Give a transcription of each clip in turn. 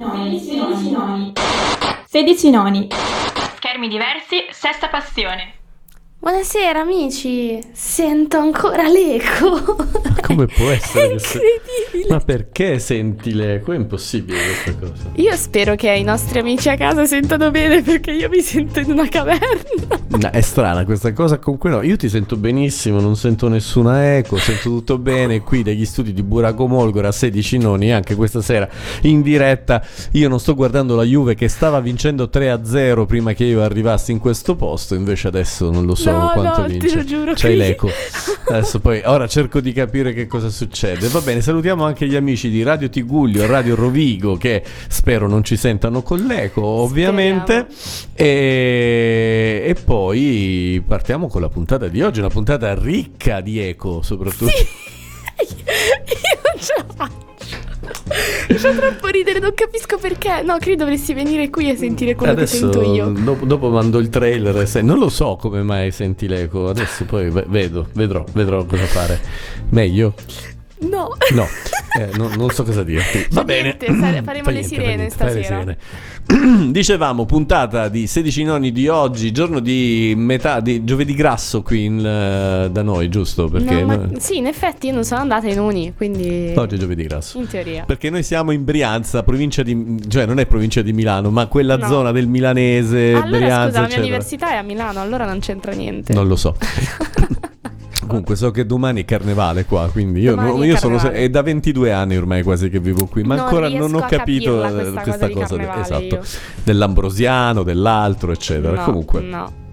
16 noni. 16 noni. Schermi diversi, sesta passione. Buonasera amici, sento ancora l'eco. Come può essere? È incredibile. Ma perché senti l'eco? È impossibile questa cosa. Io spero che i nostri amici a casa sentano bene perché io mi sento in una caverna. No, è strana questa cosa, comunque no, io ti sento benissimo, non sento nessuna eco, sento tutto bene qui dagli studi di Buraco Molgora, 16 noni, anche questa sera in diretta. Io non sto guardando la Juve che stava vincendo 3-0 prima che io arrivassi in questo posto, invece adesso non lo so No, quanto no, te vince. lo giuro, C'hai l'eco. Adesso poi, ora cerco di capire che cosa succede. Va bene, salutiamo anche gli amici di Radio Tiguglio, Radio Rovigo, che spero non ci sentano con l'eco, ovviamente. E, e poi partiamo con la puntata di oggi, una puntata ricca di eco, soprattutto. Io Mi fa troppo ridere, non capisco perché. No, credo dovresti venire qui e sentire quello Adesso che sento io. dopo, dopo mando il trailer, se- non lo so come mai senti l'eco, adesso poi ve- vedo, vedrò, vedrò cosa fare. Meglio? No. No, eh, no- non so cosa dirti. Va Fa bene. niente, faremo Fa le sirene niente, fai le stasera. sirene. Dicevamo, puntata di 16 noni di oggi, giorno di metà, di giovedì grasso qui in, eh, da noi, giusto? Perché No, ma- noi- Sì, in effetti io non sono andata in uni, quindi... oggi è giovedì grasso. In teoria. Perché noi siamo in Brianza, provincia di... cioè non è provincia di Milano, ma quella No. zona del milanese, Allora Brianza, scusa, la mia eccetera. università è a Milano, allora non c'entra niente. Non lo so. Comunque so che domani è carnevale qua, quindi io, no- io sono è da 22 anni ormai quasi che vivo qui, ma Non ancora non ho capito eh, questa questa cosa cosa, esatto, io. dell'ambrosiano, dell'altro, eccetera. No, Comunque No.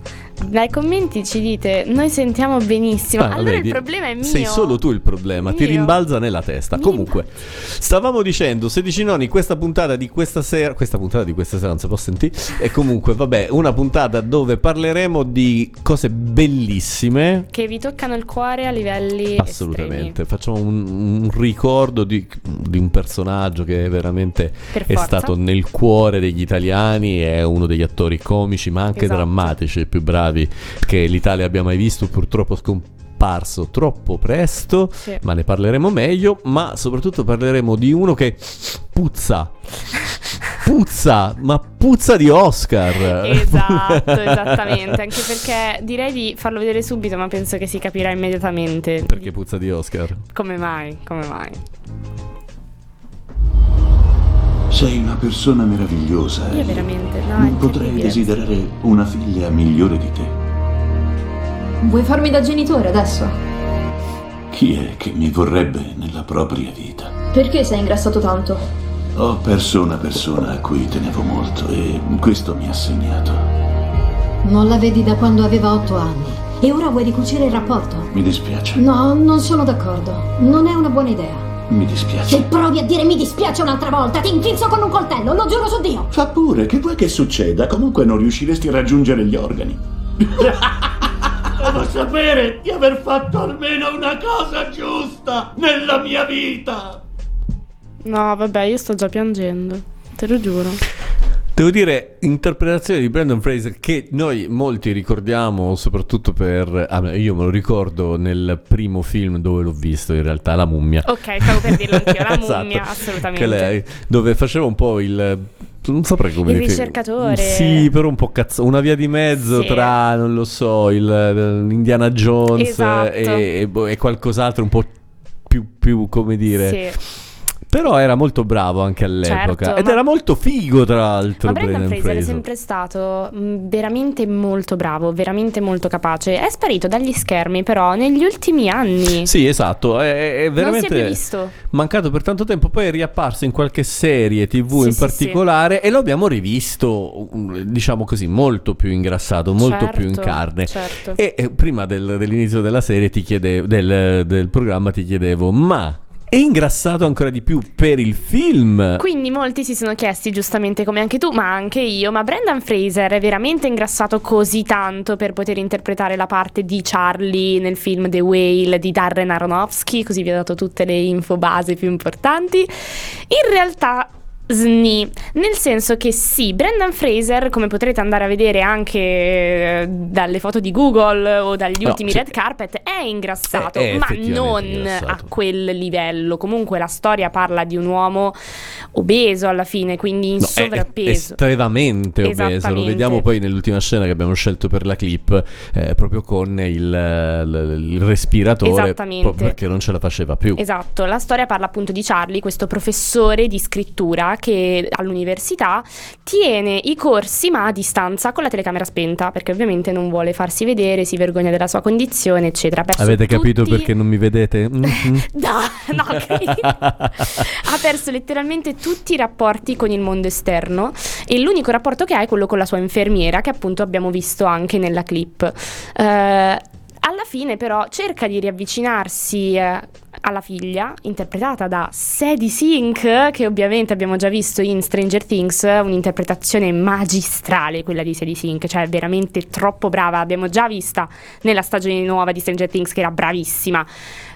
Dai commenti ci dite, noi sentiamo benissimo. Ah, allora vedi, il problema è mio. Sei solo tu il problema, ti Mio. rimbalza nella testa. Mi Comunque, stavamo dicendo, 16 noni, questa puntata di questa sera, questa puntata di questa sera non si può sentire, e comunque, vabbè, una puntata dove parleremo di cose bellissime. Che vi toccano il cuore a livelli Assolutamente, facciamo un, un ricordo di, di un personaggio che veramente Per è stato nel cuore degli italiani, è uno degli attori comici ma anche Esatto. drammatici più bravi che l'Italia abbia mai visto, purtroppo scomparso troppo presto, Sì. ma ne parleremo meglio, ma soprattutto parleremo di uno che puzza. Puzza, ma puzza di Oscar. Esatto, esattamente. Anche perché direi di farlo vedere subito, ma penso che si capirà immediatamente. Perché puzza di Oscar? Come mai? Come mai? Sei una persona meravigliosa. Io veramente, no, Non potrei desiderare una figlia migliore di te. Vuoi farmi da genitore adesso? Chi è che mi vorrebbe nella propria vita? Perché sei ingrassato tanto? Ho perso una persona a cui tenevo molto e questo mi ha segnato. Non la vedi da quando aveva otto anni. E ora vuoi ricucire il rapporto? Mi dispiace. No, non sono d'accordo. Non è una buona idea. Mi Se dispiace. provi a dire mi dispiace un'altra volta, ti infilzo con un coltello, lo giuro su Dio! Fa pure, che vuoi che succeda? Comunque non riusciresti a raggiungere gli organi. Devo sapere di aver fatto almeno una cosa giusta nella mia vita. No, vabbè, io sto già piangendo. Te lo giuro. Devo dire, interpretazione di Brandon Fraser che noi molti ricordiamo soprattutto per... ah, io me lo ricordo nel primo film dove l'ho visto in realtà, La mummia. Ok, stavo per dirlo anch'io, la Esatto, mummia, assolutamente. Lei, dove faceva un po' il... Non saprei come Il definire. ricercatore. Sì, però un po' cazzo. Una via di mezzo Sì. tra, non lo so, il, eh, Indiana Jones Esatto. e, e boh, e qualcos'altro un po' più, più come dire. Sì. Però era molto bravo anche all'epoca. Certo, Ed ma- era molto figo, tra l'altro. Ma Brendan Fraser, è sempre stato mh, veramente molto bravo, veramente molto capace. È sparito dagli schermi, però, negli ultimi anni. Sì, esatto, è, è non si è più veramente visto. mancato per tanto tempo, poi è riapparso in qualche serie TV Sì, in sì, particolare e lo abbiamo rivisto, um, diciamo così, molto più ingrassato, molto più in Certo, carne. certo. E, e prima del- dell'inizio della serie ti chiedevo, del, del programma ti chiedevo, ma è ingrassato ancora di più per il film? Quindi molti si sono chiesti, giustamente come anche tu, ma anche io, ma Brendan Fraser è veramente ingrassato così tanto per poter interpretare la parte di Charlie nel film The Whale di Darren Aronofsky, così vi ho dato tutte le info base più importanti. In realtà Sni, nel senso che sì, Brendan Fraser, come potrete andare a vedere anche eh, dalle foto di Google o dagli No, ultimi sì. red carpet, è ingrassato, È- è ma non ingrassato. a quel livello. Comunque la storia parla di un uomo obeso alla fine, quindi in No, è- è sovrappeso. estremamente obeso. Lo vediamo poi nell'ultima scena che abbiamo scelto per la clip, eh, proprio con il, il- il respiratore, Esattamente. proprio perché non ce la faceva più. Esatto, la storia parla appunto di Charlie, questo professore di scrittura che all'università tiene i corsi ma a distanza con la telecamera spenta perché ovviamente non vuole farsi vedere, si vergogna della sua condizione, eccetera. Perso Avete capito tutti- perché non mi vedete? Mhm. No, no, ha perso letteralmente tutti i rapporti con il mondo esterno e l'unico rapporto che ha è quello con la sua infermiera che appunto abbiamo visto anche nella clip. Eh, alla fine però cerca di riavvicinarsi eh, alla figlia, interpretata da Sadie Sink, che ovviamente abbiamo già visto in Stranger Things, un'interpretazione magistrale quella di Sadie Sink, cioè veramente troppo brava, l'abbiamo già vista nella stagione nuova di Stranger Things che era bravissima.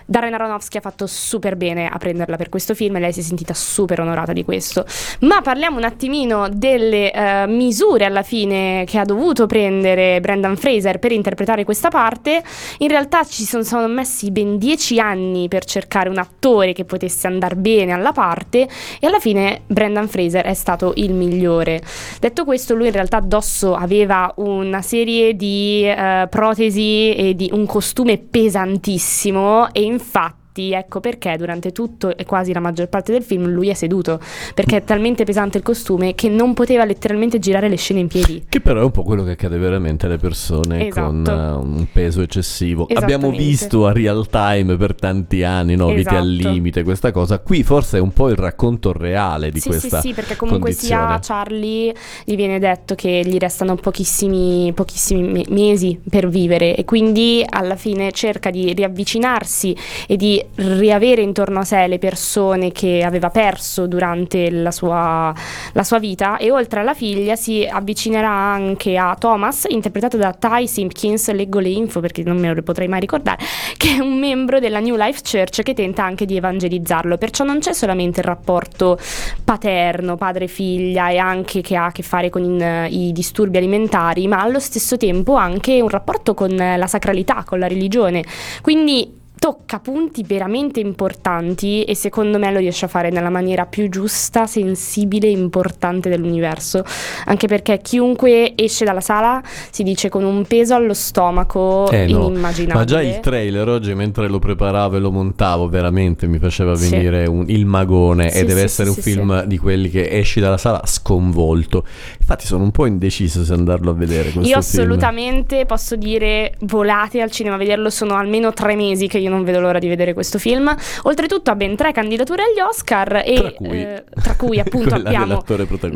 Darren Aronofsky ha fatto super bene a prenderla per questo film e lei si è sentita super onorata di questo. Ma parliamo un attimino delle eh, misure alla fine che ha dovuto prendere Brendan Fraser per interpretare questa parte. In realtà ci sono, sono messi ben dieci anni per cercare un attore che potesse andare bene alla parte e alla fine Brendan Fraser è stato il migliore. Detto questo, lui in realtà addosso aveva una serie di eh, protesi e di un costume pesantissimo e infatti fato. Ecco perché durante tutto e quasi la maggior parte del film lui è seduto perché è talmente pesante il costume che non poteva letteralmente girare le scene in piedi. Che però è un po' quello che accade veramente alle persone Esatto. con eh, un peso eccessivo. Abbiamo visto a real time per tanti anni, no? Vite al Esatto. limite, questa cosa. Qui forse è un po' il racconto reale di sì, questa sì, sì, perché comunque condizione. sia Charlie gli viene detto che gli restano pochissimi, pochissimi me- mesi per vivere e quindi alla fine cerca di riavvicinarsi e di riavere intorno a sé le persone che aveva perso durante la sua, la sua vita e oltre alla figlia si avvicinerà anche a Thomas, interpretato da Ty Simpkins, leggo le info perché non me lo potrei mai ricordare, che è un membro della New Life Church che tenta anche di evangelizzarlo, perciò non c'è solamente il rapporto paterno, padre-figlia e anche che ha a che fare con in- i disturbi alimentari, ma allo stesso tempo anche un rapporto con la sacralità, con la religione. Quindi tocca punti veramente importanti e secondo me lo riesce a fare nella maniera più giusta, sensibile e importante dell'universo, anche perché chiunque esce dalla sala si dice con un peso allo stomaco Eh no, inimmaginabile. ma già il trailer oggi mentre lo preparavo e lo montavo veramente mi faceva Sì. venire un- il magone Sì, e deve sì, essere sì, un sì, film di quelli che esci dalla sala sconvolto. Infatti sono un po' indeciso se andarlo a vedere Io film. assolutamente posso dire volate al cinema a vederlo, sono almeno tre mesi che io non vedo l'ora di vedere questo film. Oltretutto ha ben tre candidature agli Oscar e Tra cui- eh, tra cui appunto abbiamo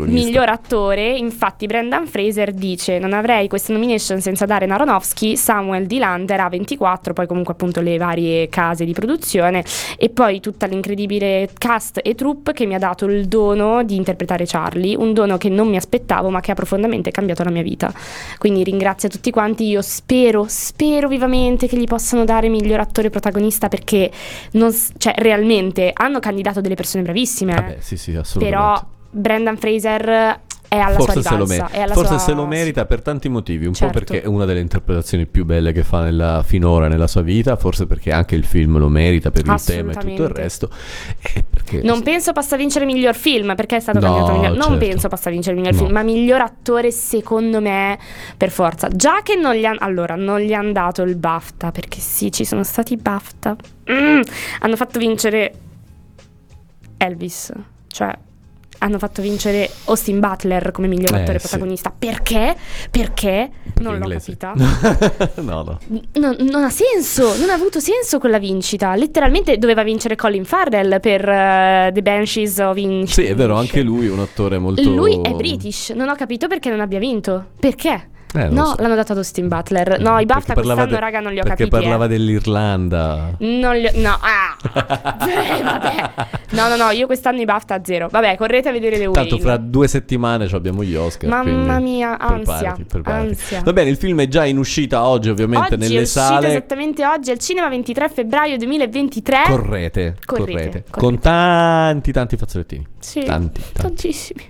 miglior attore, infatti Brendan Fraser dice non avrei questa nomination senza dare Aronofsky, Samuel D. Lander ha 24, poi comunque appunto le varie case di produzione e poi tutta l'incredibile cast e troupe che mi ha dato il dono di interpretare Charlie, un dono che non mi aspettavo ma che ha profondamente cambiato la mia vita. Quindi ringrazio a tutti quanti, io spero, spero vivamente che gli possano dare miglior attore protagonista perché non cioè realmente hanno candidato delle persone bravissime. Vabbè, sì, sì, assolutamente. però Brendan Fraser è alla Forse, sua se lo, rivalsa, alla forse sua- se lo merita per tanti motivi, un Certo. po' perché è una delle interpretazioni più belle che fa nella- finora nella sua vita, forse perché anche il film lo merita per il tema e tutto il resto. E perché Non penso possa vincere miglior film perché è stato No, candidato miglior. Non certo. penso possa vincere miglior No. film, ma miglior attore secondo me per forza. Già che non gli hanno allora non gli hanno dato il BAFTA perché sì, ci sono stati i BAFTA. Mm, hanno fatto vincere Elvis, cioè hanno fatto vincere Austin Butler come miglior Eh, attore sì. protagonista. Perché? Perché? Perché non l'ho capita. no, no. No- non ha senso, non ha avuto senso quella vincita. Letteralmente doveva vincere Colin Farrell per eh, The Banshees of In- Sì, è vero, anche lui è un attore molto... Lui è British, non ho capito perché non abbia vinto. Perché? Eh, No, so. l'hanno dato ad Austin Butler. No, i Perché BAFTA quest'anno, de- raga, non li ho Perché capiti. eh. parlava dell'Irlanda. Non li ho- no, ah. Eh, vabbè. No, no, no, io quest'anno i BAFTA a zero. Vabbè, correte a vedere Tanto Whale. fra due settimane ci abbiamo gli Oscar. Mamma mia, ansia, preparati, preparati. ansia. Va bene, il film è già in uscita oggi, ovviamente, Oggi nelle è uscito sale. esattamente oggi al cinema 23 febbraio 2023. Correte, Correte, correte, correte. Con tanti, tanti fazzolettini. Sì, Tanti, tanti. tantissimi.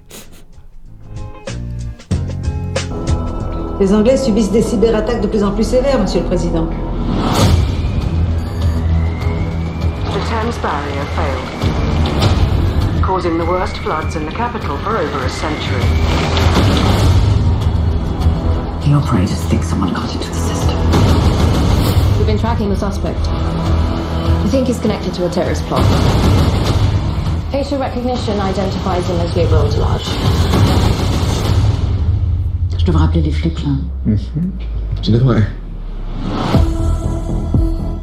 Les Anglais subissent des cyberattaques de plus en plus sévères, Monsieur le Président. The Thames Barrier failed, causing the worst floods in the capital for over a century. The operators think someone got into the system. We've been tracking the suspect. I think he's connected to a terrorist plot. Facial recognition identifies him as Gabriel Delage. Je devrais appeler les flics là. Tu devrais.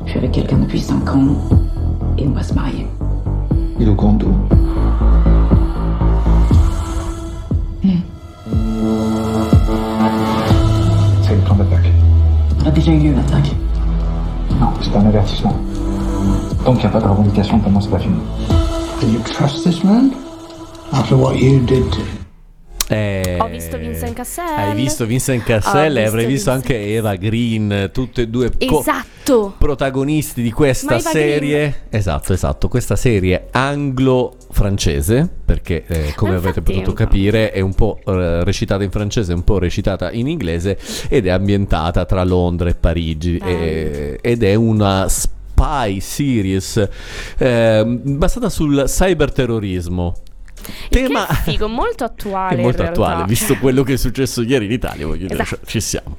Je suis avec quelqu'un depuis 5 ans et on va se marier. Il est au courant de tout. C'est le plan d'attaque. Il a déjà eu lieu l'attaque. Non, c'est un avertissement. Tant qu'il n'y a pas de revendication, pour moi, c'est pas fini. And you trust this man? After what you did to him? Eh, Ho visto Vincent Cassel. Hai visto Vincent Cassel e avrei visto Vincent- anche Eva Green, tutte e due co- Esatto. protagonisti di questa serie. Esatto, esatto, questa serie anglo-francese, perché eh, come avete potuto capire è un po' eh, recitata in francese, un po' recitata in inglese ed è ambientata tra Londra e Parigi e- ed è una spy series eh, basata sul cyberterrorismo. Tema Che figo, molto attuale. è molto attuale, visto quello che è successo ieri in Italia, voglio dire, Esatto. cioè, ci siamo.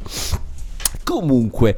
Comunque,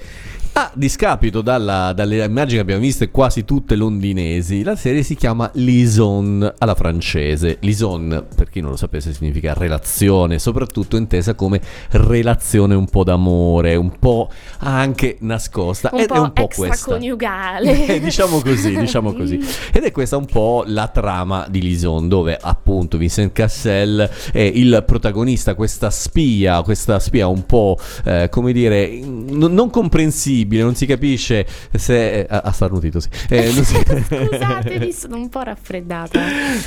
a discapito dalla- dalle immagini che abbiamo viste quasi tutte londinesi, la serie si chiama Lison alla francese. Lison, per chi non lo sapesse, significa relazione, soprattutto intesa come relazione un po' d'amore, un po' anche nascosta. Un ed po' è un po' questa. extraconiugale. Eh, diciamo così, diciamo così. Ed è questa un po' la trama di Lison, dove appunto Vincent Cassel è il protagonista, questa spia, questa spia un po', eh, come dire, n- non comprensibile, non si capisce se... Ha starnutito, sì. Eh, si- Scusatemi, sono un po' raffreddata.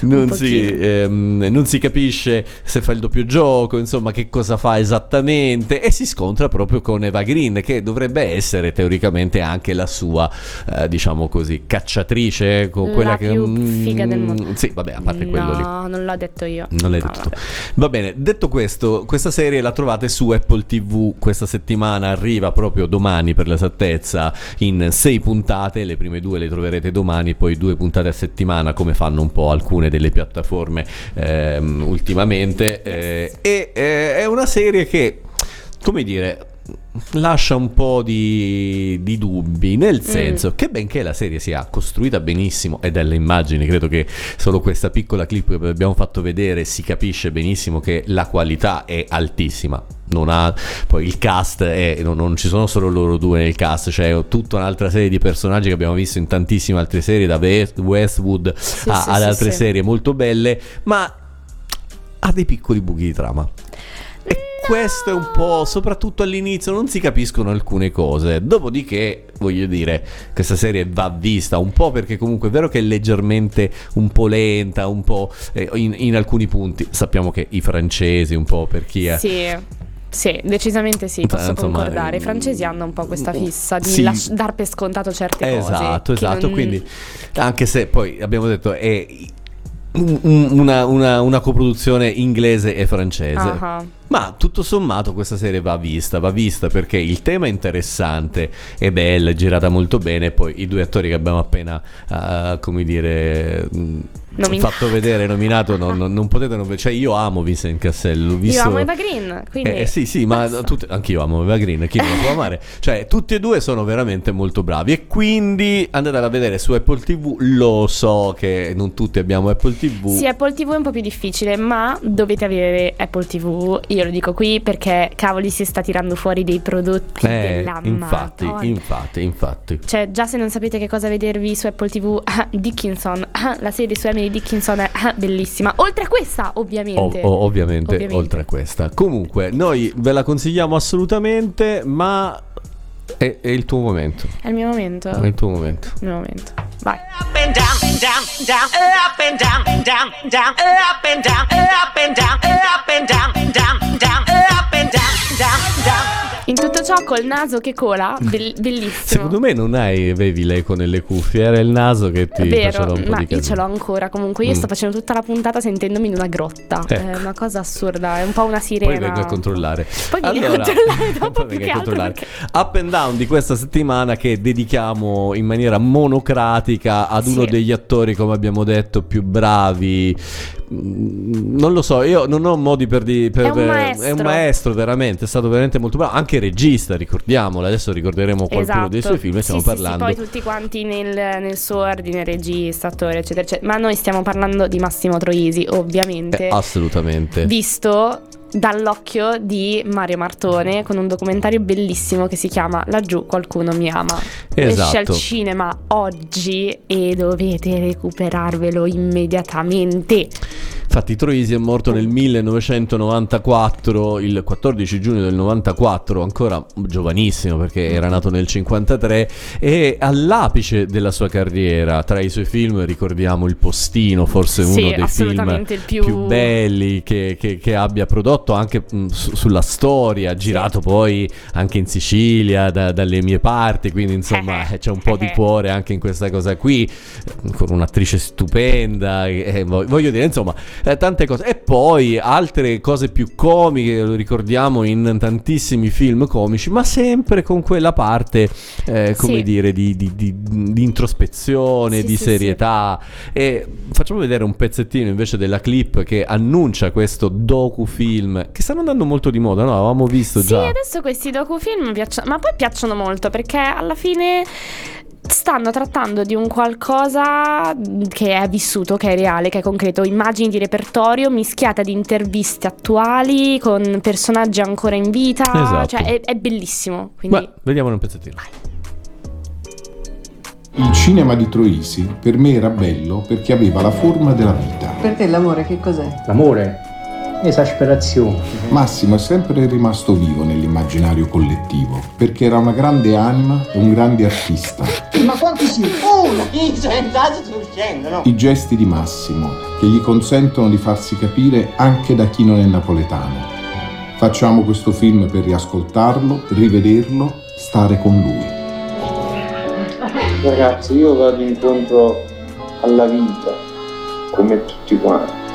non si, ehm, non si capisce se fa il doppio gioco, insomma, che cosa fa esattamente. E si scontra proprio con Eva Green, che dovrebbe essere teoricamente anche la sua, eh, diciamo così, cacciatrice, con La quella che. più mm, figa del mondo. Sì, vabbè, a parte quello lì. No, non l'ho detto io. Non l'hai No, detto tu. vabbè. Va bene, detto questo, questa serie la trovate su Apple TV questa settimana, arriva proprio domani per l'esattezza in sei puntate, le prime due le troverete domani, poi due puntate a settimana come fanno un po' alcune delle piattaforme ehm, ultimamente eh, e eh, è una serie che, come dire... Lascia un po' di, di dubbi, nel senso che benché la serie sia costruita benissimo e dalle immagini, credo che solo questa piccola clip che abbiamo fatto vedere si capisce benissimo che la qualità è altissima. Non ha, poi il cast è, non, non ci sono solo loro due nel cast, c'è tutta un'altra serie di personaggi che abbiamo visto in tantissime altre serie, da West- Westwood a- sì, ad sì, altre sì. serie molto belle, ma ha dei piccoli buchi di trama. Questo è un po', soprattutto all'inizio, non si capiscono alcune cose. Dopodiché, voglio dire, questa serie va vista un po' perché comunque è vero che è leggermente un po' lenta, un po' eh, in, in alcuni punti. Sappiamo che i francesi, un po' per chi è... Sì. Sì, decisamente sì, posso Insomma, concordare. I mm, francesi hanno un po' questa fissa di sì. las- dar per scontato certe cose. Esatto, esatto. non- Quindi, anche se poi abbiamo detto è una, una- una coproduzione inglese e francese. Ah, Ma tutto sommato questa serie va vista, va vista perché il tema è interessante, è bella, è girata molto bene, poi i due attori che abbiamo appena, ah, come dire, mh, Nominato. fatto vedere, nominato, non, non- non potete non cioè io amo Vincent Cassel, visto... Io amo Eva Green, quindi... Eh, sì, sì, ma tutti- anch'io amo Eva Green, chi non può amare? Cioè, tutti e due sono veramente molto bravi e quindi andatela a vedere su Apple TV, lo so che non tutti abbiamo Apple TV. Sì, Apple TV è un po' più difficile, ma dovete avere Apple TV. Io lo dico qui perché cavoli si sta tirando fuori dei prodotti Eh, della infatti, Madonna. infatti, infatti. Cioè, già se non sapete che cosa vedervi su Apple TV, Dickinson, la serie su Emily Dickinson è ah, bellissima. Oltre a questa, ovviamente. O- ovviamente, Ovviamente. oltre a questa. Comunque, noi ve la consigliamo assolutamente, ma è, è il tuo momento. È il mio momento. È il tuo momento. Il mio momento. Vai. In tutto ciò col naso che cola, bell- bellissimo. Secondo me non hai, avevi l'eco nelle cuffie, era il naso che ti È vero, faceva un po' ma di io ce l'ho ancora. Comunque, io Mm. sto facendo tutta la puntata sentendomi in una grotta. È Ecco. una cosa assurda, è un po' una sirena. Poi vengo a controllare. Poi vieni a controllare dopo vengo che a altro controllare. perché- Up and down di questa settimana che dedichiamo in maniera monocratica ad uno Sì. degli attori, come abbiamo detto, più bravi. Mm, Non lo so, io non ho modi per dire. È un maestro. È un maestro, veramente. È stato veramente molto bravo. Anche regista, ricordiamolo. Adesso ricorderemo qualcuno Esatto. dei suoi film. e Stiamo Sì, sì, sì, parlando. poi tutti quanti nel, nel suo ordine, regista, attore, eccetera, eccetera. Ma noi stiamo parlando di Massimo Troisi, ovviamente. Eh, assolutamente. visto dall'occhio di Mario Martone con un documentario bellissimo che si chiama Laggiù qualcuno mi ama. Esce al Esatto. cinema oggi e dovete recuperarvelo immediatamente. Infatti Troisi è morto nel 1994, il 14 giugno del 94, ancora giovanissimo perché era nato nel 53 e all'apice della sua carriera. Tra i suoi film ricordiamo Il Postino, forse Sì, uno dei film il più- belli che, che- che abbia prodotto anche mh, su- sulla storia, girato poi anche in Sicilia, da- dalle mie parti, quindi insomma eh, c'è un po' di cuore anche in questa cosa qui, eh, con un'attrice stupenda, eh, vo- voglio dire, insomma, eh, tante cose. E poi altre cose più comiche, lo ricordiamo in tantissimi film comici, ma sempre con quella parte, eh, come Sì. dire, di, di- di- di introspezione, Sì, di sì, serietà. E facciamo vedere un pezzettino invece della clip che annuncia questo docufilm, che stanno andando molto di moda, no? Avevamo visto Sì, già. adesso questi docufilm piacciono, ma poi piacciono molto perché alla fine stanno trattando di un qualcosa che è vissuto, che è reale, che è concreto, immagini di repertorio mischiate ad interviste attuali con personaggi ancora in vita, Esatto. cioè è, è bellissimo. Quindi Beh, vediamone un pezzettino. Il cinema di Troisi per me era bello perché aveva la forma della vita. Per te l'amore che cos'è? L'amore? Esasperazione. Massimo è sempre rimasto vivo nell'immaginario collettivo perché era una grande anima e un grande artista. Ma quanti siete? Uno! I gesti di Massimo che gli consentono di farsi capire anche da chi non è napoletano. Facciamo questo film per riascoltarlo, rivederlo, stare con lui. Ragazzi, io vado incontro alla vita, come tutti quanti.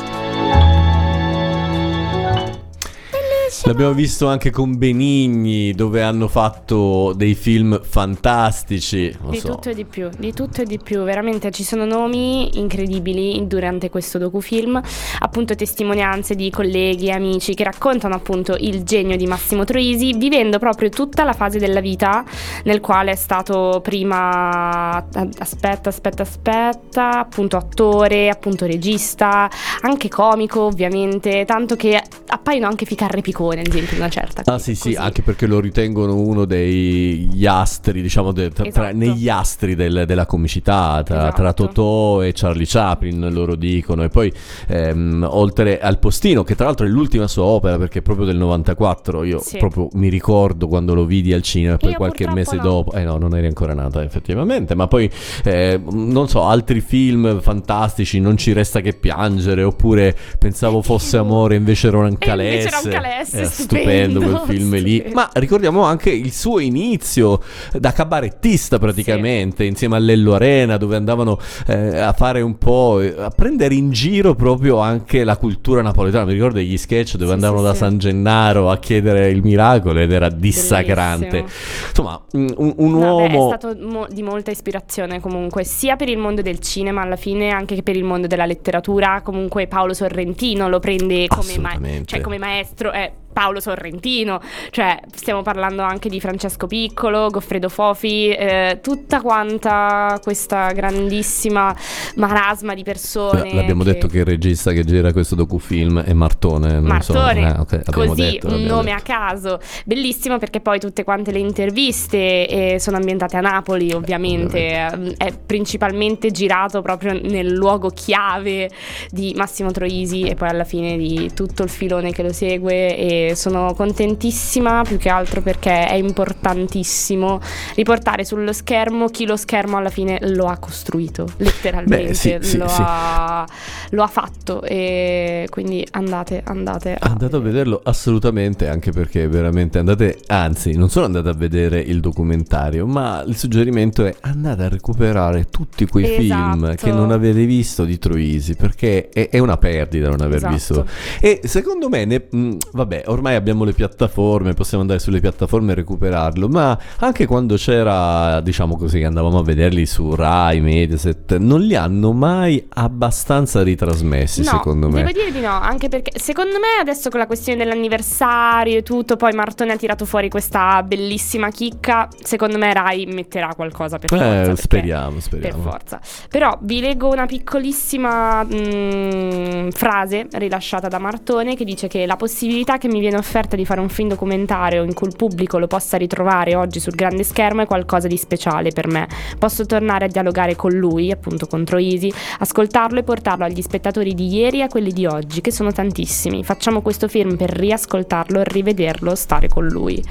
L'abbiamo visto anche con Benigni, dove hanno fatto dei film fantastici. Di so. tutto e di più, di tutto e di più, veramente ci sono nomi incredibili durante questo docufilm, appunto testimonianze di colleghi e amici che raccontano appunto il genio di Massimo Troisi, vivendo proprio tutta la fase della vita nel quale è stato prima, aspetta, aspetta, aspetta, appunto attore, appunto regista, anche comico ovviamente, tanto che appaiono anche ficarre piccone, ad esempio, una certa. Ah sì sì, anche perché lo ritengono uno degli astri, diciamo, de- tra- tra- Esatto. negli astri del- della comicità, tra, Esatto. tra Totò e Charlie Chaplin, loro dicono. E poi, ehm, oltre al Postino, che tra l'altro è l'ultima sua opera, perché è proprio del 94, io Sì. proprio mi ricordo quando lo vidi al cinema, e poi qualche mese no. dopo, eh no, non eri ancora nata effettivamente, ma poi, eh, non so, altri film fantastici, Non ci resta che piangere, oppure pensavo fosse amore, invece era un E invece era un calesse, Eh, stupendo, quel film lì. stupendo. Ma ricordiamo anche il suo inizio da cabarettista praticamente, insieme a Lello Arena, dove andavano eh, a fare un po', eh, a prendere in giro proprio anche la cultura napoletana. Mi ricordo degli sketch dove andavano sì, da sì. San Gennaro a chiedere il miracolo ed era dissacrante. Bellissimo. Insomma, un, un- uomo... è stato mo- di molta ispirazione comunque, sia per il mondo del cinema alla fine, anche che per il mondo della letteratura. Comunque Paolo Sorrentino lo prende come, ma- cioè come maestro, è Paolo Sorrentino, cioè stiamo parlando anche di Francesco Piccolo, Goffredo Fofi, eh, tutta quanta questa grandissima marasma di persone. L'abbiamo che... detto che il regista che gira questo docufilm è Martone. Non Martone, so. eh, okay, così detto, un nome detto. a caso, bellissimo perché poi tutte quante le interviste eh, sono ambientate a Napoli, ovviamente, eh, è principalmente girato proprio nel luogo chiave di Massimo Troisi e poi alla fine di tutto il filone che lo segue e sono contentissima più che altro perché è importantissimo riportare sullo schermo chi lo schermo alla fine lo ha costruito, letteralmente Beh, sì, sì, lo, sì. Ha, lo ha fatto e quindi andate, andate a Andate a vederlo assolutamente, anche perché veramente andate, anzi, non solo andate a vedere il documentario, ma il suggerimento è andate a recuperare tutti quei film Esatto. che non avete visto di Troisi, perché è, è una perdita non aver Esatto. visto. E secondo me, ne- mh, vabbè, ormai abbiamo le piattaforme, possiamo andare sulle piattaforme e recuperarlo, ma anche quando c'era, diciamo così, che andavamo a vederli su Rai, Mediaset, non li hanno mai abbastanza ritrasmessi, No, secondo me. devo dire di no, anche perché secondo me adesso con la questione dell'anniversario e tutto, poi Martone ha tirato fuori questa bellissima chicca, secondo me Rai metterà qualcosa per forza. Eh, perché- speriamo, Per speriamo. forza. Però vi leggo una piccolissima mm, frase rilasciata da Martone che dice che la possibilità che mi viene offerta di fare un film documentario in cui il pubblico lo possa ritrovare oggi sul grande schermo è qualcosa di speciale per me. Posso tornare a dialogare con lui, appunto con Troisi, ascoltarlo e portarlo agli spettatori di ieri e a quelli di oggi, che sono tantissimi. Facciamo questo film per riascoltarlo, rivederlo, stare con lui.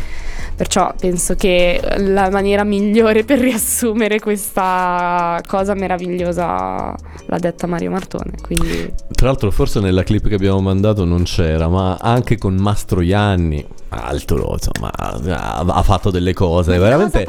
Perciò penso che la maniera migliore per riassumere questa cosa meravigliosa l'ha detta Mario Martone. Quindi Tra l'altro, forse nella clip che abbiamo mandato non c'era, ma anche con Mastroianni, altro, insomma, ha, fatto delle cose. veramente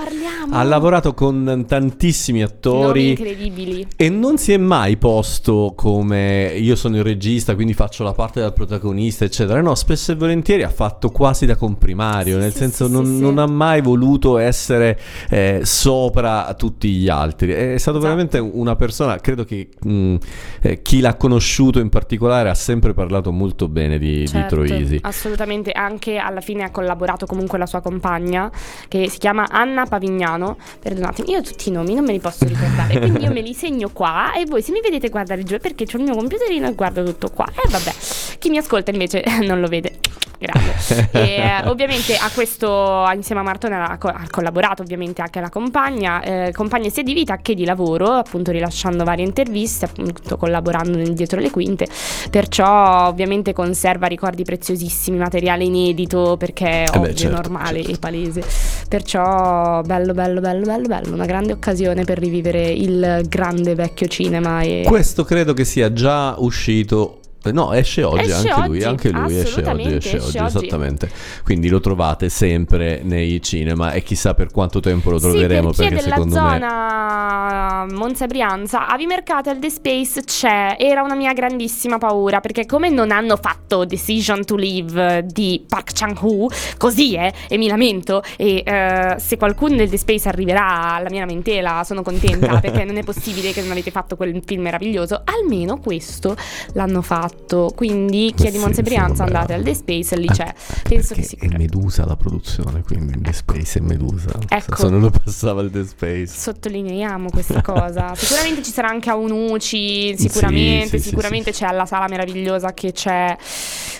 ha lavorato con tantissimi attori. incredibili. E non si è mai posto come io sono il regista, quindi faccio la parte del protagonista, eccetera. No, spesso e volentieri ha fatto quasi da comprimario, nel senso non, non ha mai voluto essere eh, sopra tutti gli altri. È stato veramente una persona, credo che mh, eh, chi l'ha conosciuto in particolare ha sempre parlato molto bene di, di Certo, Troisi. Assolutamente, anche alla fine ha collaborato comunque la sua compagna che si chiama Anna Pavignano. Perdonatemi, io tutti i nomi non me li posso ricordare, quindi io me li segno qua e voi se mi vedete guardare giù è perché ho il mio computerino e guardo tutto qua. E vabbè, chi mi ascolta invece non lo vede. Grande. E, eh, ovviamente a questo, insieme a Martone, ha, co- ha collaborato ovviamente anche la compagna, eh, compagna sia di vita che di lavoro, appunto rilasciando varie interviste, appunto collaborando dietro le quinte. Perciò ovviamente conserva ricordi preziosissimi, materiale inedito, perché è Eh ovvio, certo, normale e palese. Perciò bello, bello, bello, bello, bello, una grande occasione per rivivere il grande vecchio cinema e... Questo credo che sia già uscito. Eh, No, esce oggi Esce anche lui, oggi, anche lui esce oggi, esce esce oggi, oggi. esattamente. Quindi lo trovate sempre nei cinema e chissà per quanto tempo lo troveremo sì, perché della secondo me zona Monza e Brianza, Avi Mercatel The Space c'è. Era una mia grandissima paura perché come non hanno fatto Decision to Live di Park Chang-woo, così è, e mi lamento e eh, se qualcuno del The Space arriverà alla mia lamentela sono contenta perché non è possibile che non avete fatto quel film meraviglioso, almeno questo l'hanno fatto. Quindi chi è di Sì, sì, Brianza andate al The Space, lì Ah, c'è. Penso che sì. è Medusa la produzione, quindi The Space è Medusa. Ecco. Se non lo passava il The Space. Sottolineiamo questa cosa. Sicuramente ci sarà anche a Unuci, sicuramente, sì, sì, sicuramente c'è alla sala meravigliosa che c'è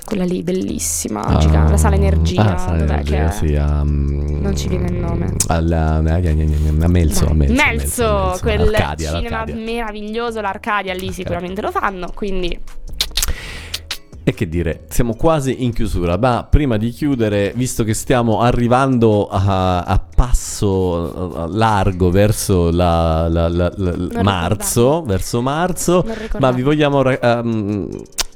quella lì bellissima, Ah, giga- la sala energia, ah, sala energia, sì, mm, Non ci viene il nome. Alla, a Melzo, a Melzo, Melzo, Melzo, quel Arcadia, cinema l'Arcadia. meraviglioso, l'Arcadia lì sicuramente lo fanno, quindi E che dire, siamo quasi in chiusura, ma prima di chiudere, visto che stiamo arrivando a, a passo largo verso la, la- la- marzo, verso marzo, ma vi vogliamo ehm,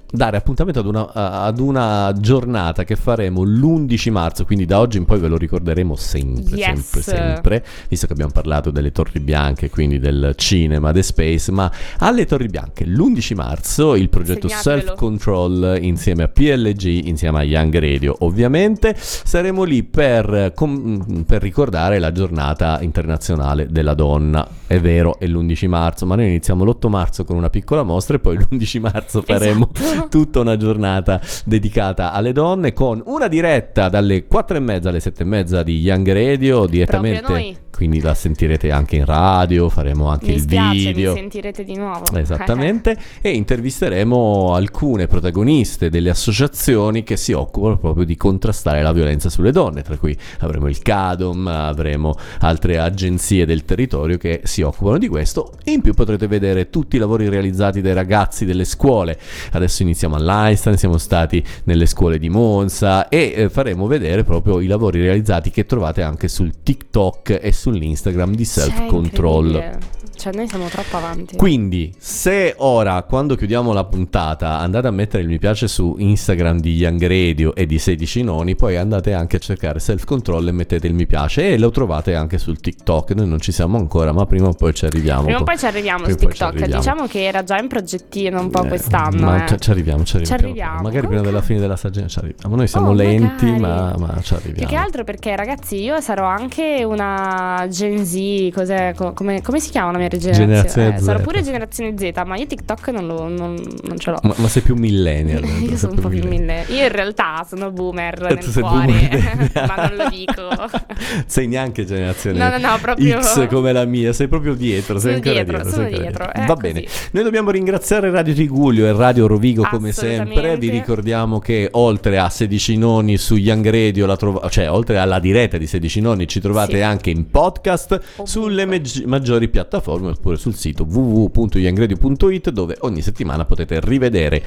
dare appuntamento ad una, ad una giornata che faremo l'11 marzo, quindi da oggi in poi ve lo ricorderemo sempre, Yes. sempre, sempre, visto che abbiamo parlato delle Torri Bianche, quindi del cinema, The Space, ma alle Torri Bianche l'11 marzo il progetto Segnatevelo. Self Control insieme a PLG, insieme a Young Radio ovviamente, saremo lì per, com- per ricordare la giornata internazionale della donna. È vero, è l'11 marzo, ma noi iniziamo l'8 marzo con una piccola mostra e poi l'11 marzo faremo Esatto. tutta una giornata dedicata alle donne con una diretta dalle 4 e mezza alle 7 e mezza di Young Radio direttamente. Quindi la sentirete anche in radio, faremo anche Mi il spiace, video. mi sentirete di nuovo. Esattamente, e intervisteremo alcune protagoniste delle associazioni che si occupano proprio di contrastare la violenza sulle donne, tra cui avremo il CADOM, avremo altre agenzie del territorio che si occupano di questo e in più potrete vedere tutti i lavori realizzati dai ragazzi delle scuole. Adesso iniziamo all'Einstein, siamo stati nelle scuole di Monza e eh, faremo vedere proprio i lavori realizzati che trovate anche sul TikTok e sull'Instagram di Self Control. Cioè, noi siamo troppo avanti. Quindi, se ora, quando chiudiamo la puntata, andate a mettere il mi piace su Instagram di Young Radio e di 16 noni, poi andate anche a cercare self control e mettete il mi piace e lo trovate anche sul TikTok. Noi non ci siamo ancora, ma prima o poi ci arriviamo. Prima o poi ci arriviamo Prima su TikTok. arriviamo. Diciamo che era già in progettino un po' Eh, quest'anno. Ma eh. ci- arriviamo, ci arriviamo. Ci arriviamo. Magari prima della fine della stagione ci arriviamo. Noi siamo Oh, lenti, ma, ma ci Più arriviamo. che altro perché, ragazzi, io sarò anche una Gen Z. Cos'è? Co- come, come si chiama la mia generazione? Generazione Eh, Z. sarò pure generazione Z, ma io TikTok non, lo, non, non ce l'ho. Ma, ma sei più millennial. Io sono un po' più millennial. mille. Io in realtà sono boomer Eh, nel tu sei cuore, boomer. ma non lo dico. sei neanche generazione No, no, no, proprio- X come la mia, sei proprio dietro, sei Sono ancora dietro, dietro. sono sei dietro, dietro. Va così. bene. Noi dobbiamo ringraziare Radio Tigullio e Radio Rovigo come sempre. Vi ricordiamo che oltre a 16 nonni su Young Radio, la trova- cioè oltre alla diretta di 16 nonni, ci trovate Sì. anche in podcast sulle meg- maggiori piattaforme oppure sul sito www.youngradio.it dove ogni settimana potete rivedere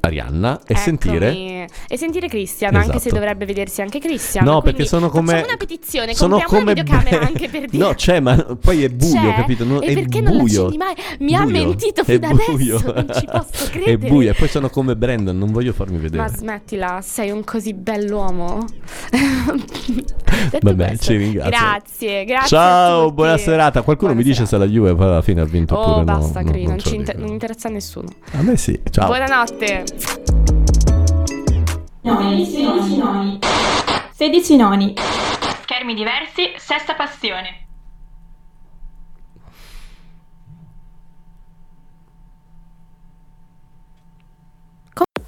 Arianna e Eccomi. sentire e sentire Christian, anche se Esatto. dovrebbe vedersi anche Christian. No, perché sono come. Facciamo una petizione, sono come una videocamera be- anche per dire. No, c'è, ma poi è buio, C'è? capito? No, e è perché non buio. l'accendi mai? Mi ha Buio. mentito È fino adesso, buio. non ci posso È credere. buio, e poi sono come Brandon, non voglio farmi vedere. Ma smettila, sei un così bell'uomo. Vabbè, questo, ci ringrazio. Grazie, grazie. Ciao, buona serata. Qualcuno mi dice se la Juve poi alla fine ha vinto Oh, oppure no. basta, no, Cri, non, ci lo inter- non interessa a nessuno. A me sì, ciao. Buonanotte. 16 noni. 16 noni. Schermi diversi, sesta passione.